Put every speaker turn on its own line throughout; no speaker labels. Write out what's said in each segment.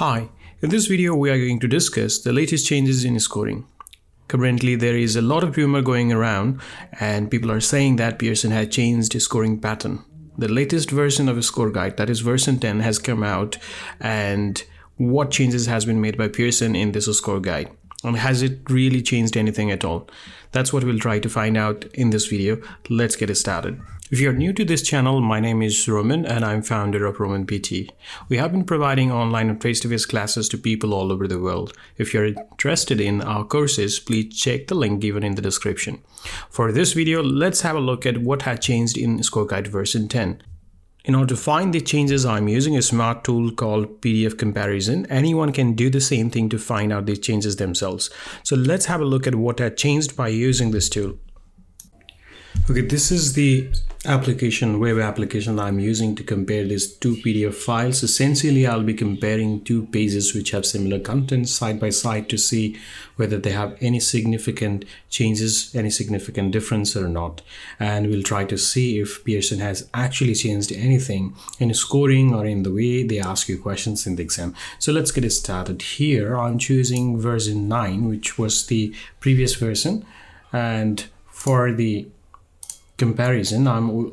Hi, in this video we are going to discuss the latest changes in scoring. Currently there is a lot of rumor going around and people are saying that Pearson had changed his scoring pattern. The latest version of a score guide, that is version 10, has come out and what changes has been made by Pearson in this score guide. And has it really changed anything at all? That's what we'll try to find out in this video. Let's get it started. If you're new to this channel, my name is Roman and I'm founder of Roman PT. We have been providing online and face-to-face classes to people all over the world. If you're interested in our courses, please check the link given in the description. For this video, let's have a look at what had changed in Score Guide version 10. In order to find the changes, I'm using a smart tool called PDF Comparison. Anyone can do the same thing to find out the changes themselves. So let's have a look at what had changed by using this tool. Okay, this is the application, web application that I'm using to compare these two PDF files. Essentially, I'll be comparing two pages which have similar content side by side to see whether they have any significant changes, any significant difference or not. And we'll try to see if Pearson has actually changed anything in scoring or in the way they ask you questions in the exam. So let's get it started. Here, I'm choosing version 9, which was the previous version. And for the comparison, I'm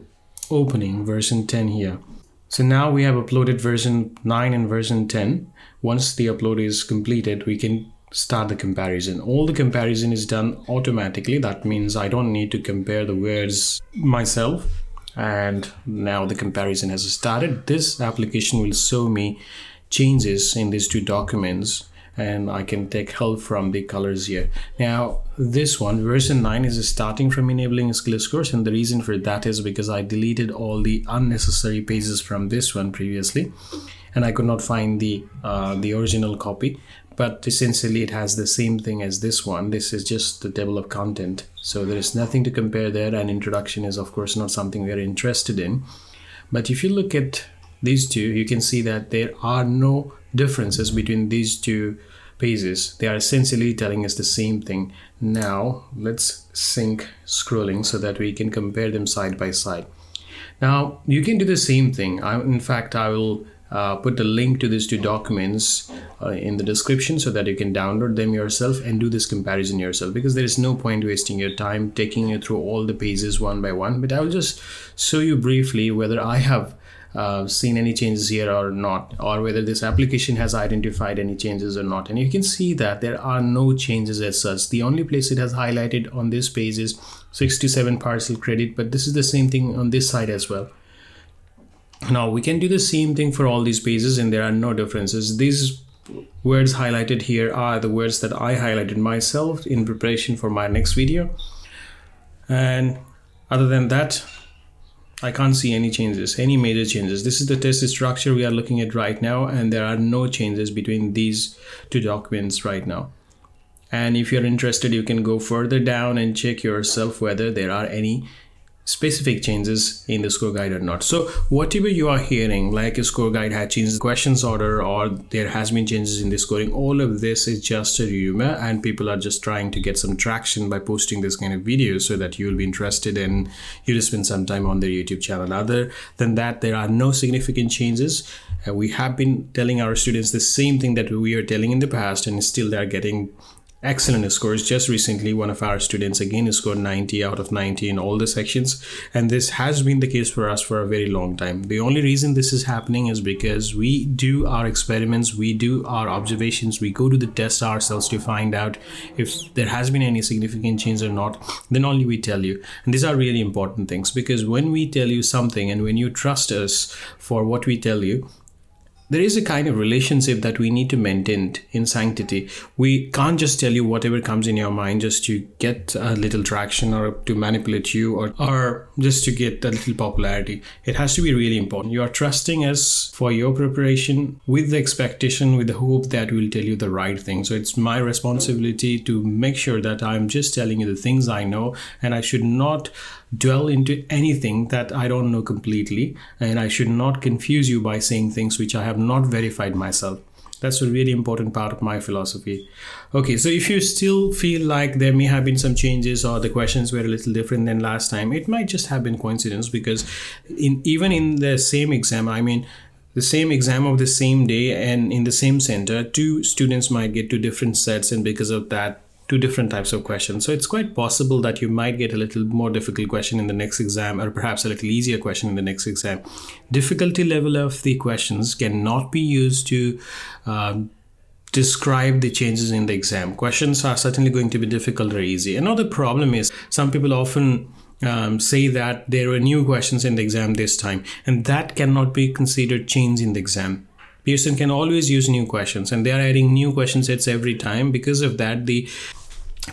opening version 10 here. So now we have uploaded version 9 and version 10. Once the upload is completed, we can start the comparison. All the comparison is done automatically. That means I don't need to compare the words myself. And now the comparison has started. This application will show me changes in these two documents and I can take help from the colors here. Now this one version 9 is starting from enabling skill scores and the reason for that is because I deleted all the unnecessary pages from this one previously and I could not find the uh, the original copy. But essentially it has the same thing as this one. This is just the table of content. So there is nothing to compare there and introduction is of course not something we are interested in. But if you look at these two you can see that there are no differences between these two pages they are essentially telling us the same thing. Now let's sync scrolling so that we can compare them side by side. Now you can do the same thing. I, in fact I will uh, put the link to these two documents uh, in the description so that you can download them yourself and do this comparison yourself because there is no point wasting your time taking you through all the pages one by one. But I will just show you briefly whether I have uh, seen any changes here or not or whether this application has identified any changes or not. And you can see that there are no changes as such. The only place it has highlighted on this page is 67 partial credit but this is the same thing on this side as well. Now we can do the same thing for all these pages and there are no differences. These words highlighted here are the words that I highlighted myself in preparation for my next video. And other than that I can't see any changes, any major changes. This is the test structure we are looking at right now, and there are no changes between these two documents right now. And if you're interested, you can go further down and check yourself whether there are any specific changes in the score guide or not. So whatever you are hearing, like a score guide had changed the questions order or there has been changes in the scoring, all of this is just a rumor and people are just trying to get some traction by posting this kind of video so that you'll be interested and you'll spend some time on their YouTube channel. Other than that, there are no significant changes. Uh, we have been telling our students the same thing that we are telling in the past and still they're getting excellent scores. Just recently, one of our students again scored 90 out of 90 in all the sections, and this has been the case for us for a very long time. The only reason this is happening is because we do our experiments, we do our observations, we go to the test ourselves to find out if there has been any significant change or not. Then only we tell you. And these are really important things because when we tell you something and when you trust us for what we tell you, there is a kind of relationship that we need to maintain in sanctity. We can't just tell you whatever comes in your mind just to get a little traction or to manipulate you or, or just to get a little popularity. It has to be really important. You are trusting us for your preparation with the expectation, with the hope that we'll tell you the right thing. So it's my responsibility to make sure that I'm just telling you the things I know and I should not dwell into anything that I don't know completely, and I should not confuse you by saying things which I have not verified myself. That's a really important part of my philosophy. Okay, so if you still feel like there may have been some changes or the questions were a little different than last time, it might just have been coincidence because in even in the same exam, I mean, the same exam of the same day and in the same center, two students might get two different sets, and because of that, two different types of questions. So it's quite possible that you might get a little more difficult question in the next exam, or perhaps a little easier question in the next exam. Difficulty level of the questions cannot be used to um, describe the changes in the exam. Questions are certainly going to be difficult or easy. Another problem is some people often um, say that there were new questions in the exam this time, and that cannot be considered change in the exam. Pearson can always use new questions, and they are adding new question sets every time. Because of that, the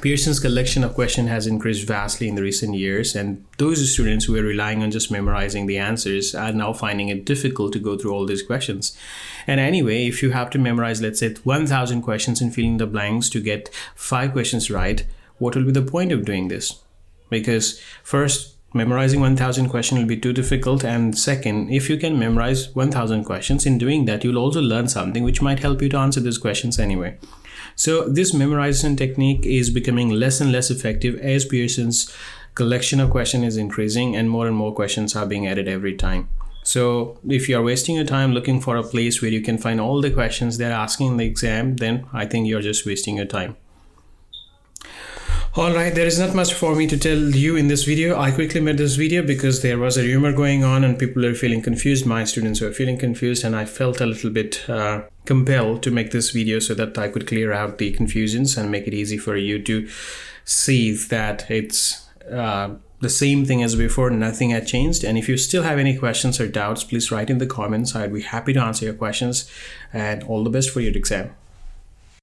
Pearson's collection of questions has increased vastly in the recent years, and those students who were relying on just memorizing the answers are now finding it difficult to go through all these questions. And anyway, if you have to memorize, let's say, 1,000 questions and fill in the blanks to get five questions right, what will be the point of doing this? Because first, memorizing 1000 questions will be too difficult and second if you can memorize 1000 questions in doing that you'll also learn something which might help you to answer those questions anyway so this memorization technique is becoming less and less effective as Pearson's collection of questions is increasing and more and more questions are being added every time. So if you are wasting your time looking for a place where you can find all the questions they're asking in the exam, then I think you're just wasting your time. Alright, there is not much for me to tell you in this video. I quickly made this video because there was a rumor going on and people are feeling confused. My students were feeling confused and I felt a little bit uh, compelled to make this video so that I could clear out the confusions and make it easy for you to see that it's uh, the same thing as before, nothing had changed. And if you still have any questions or doubts, please write in the comments. I'd be happy to answer your questions and all the best for your exam.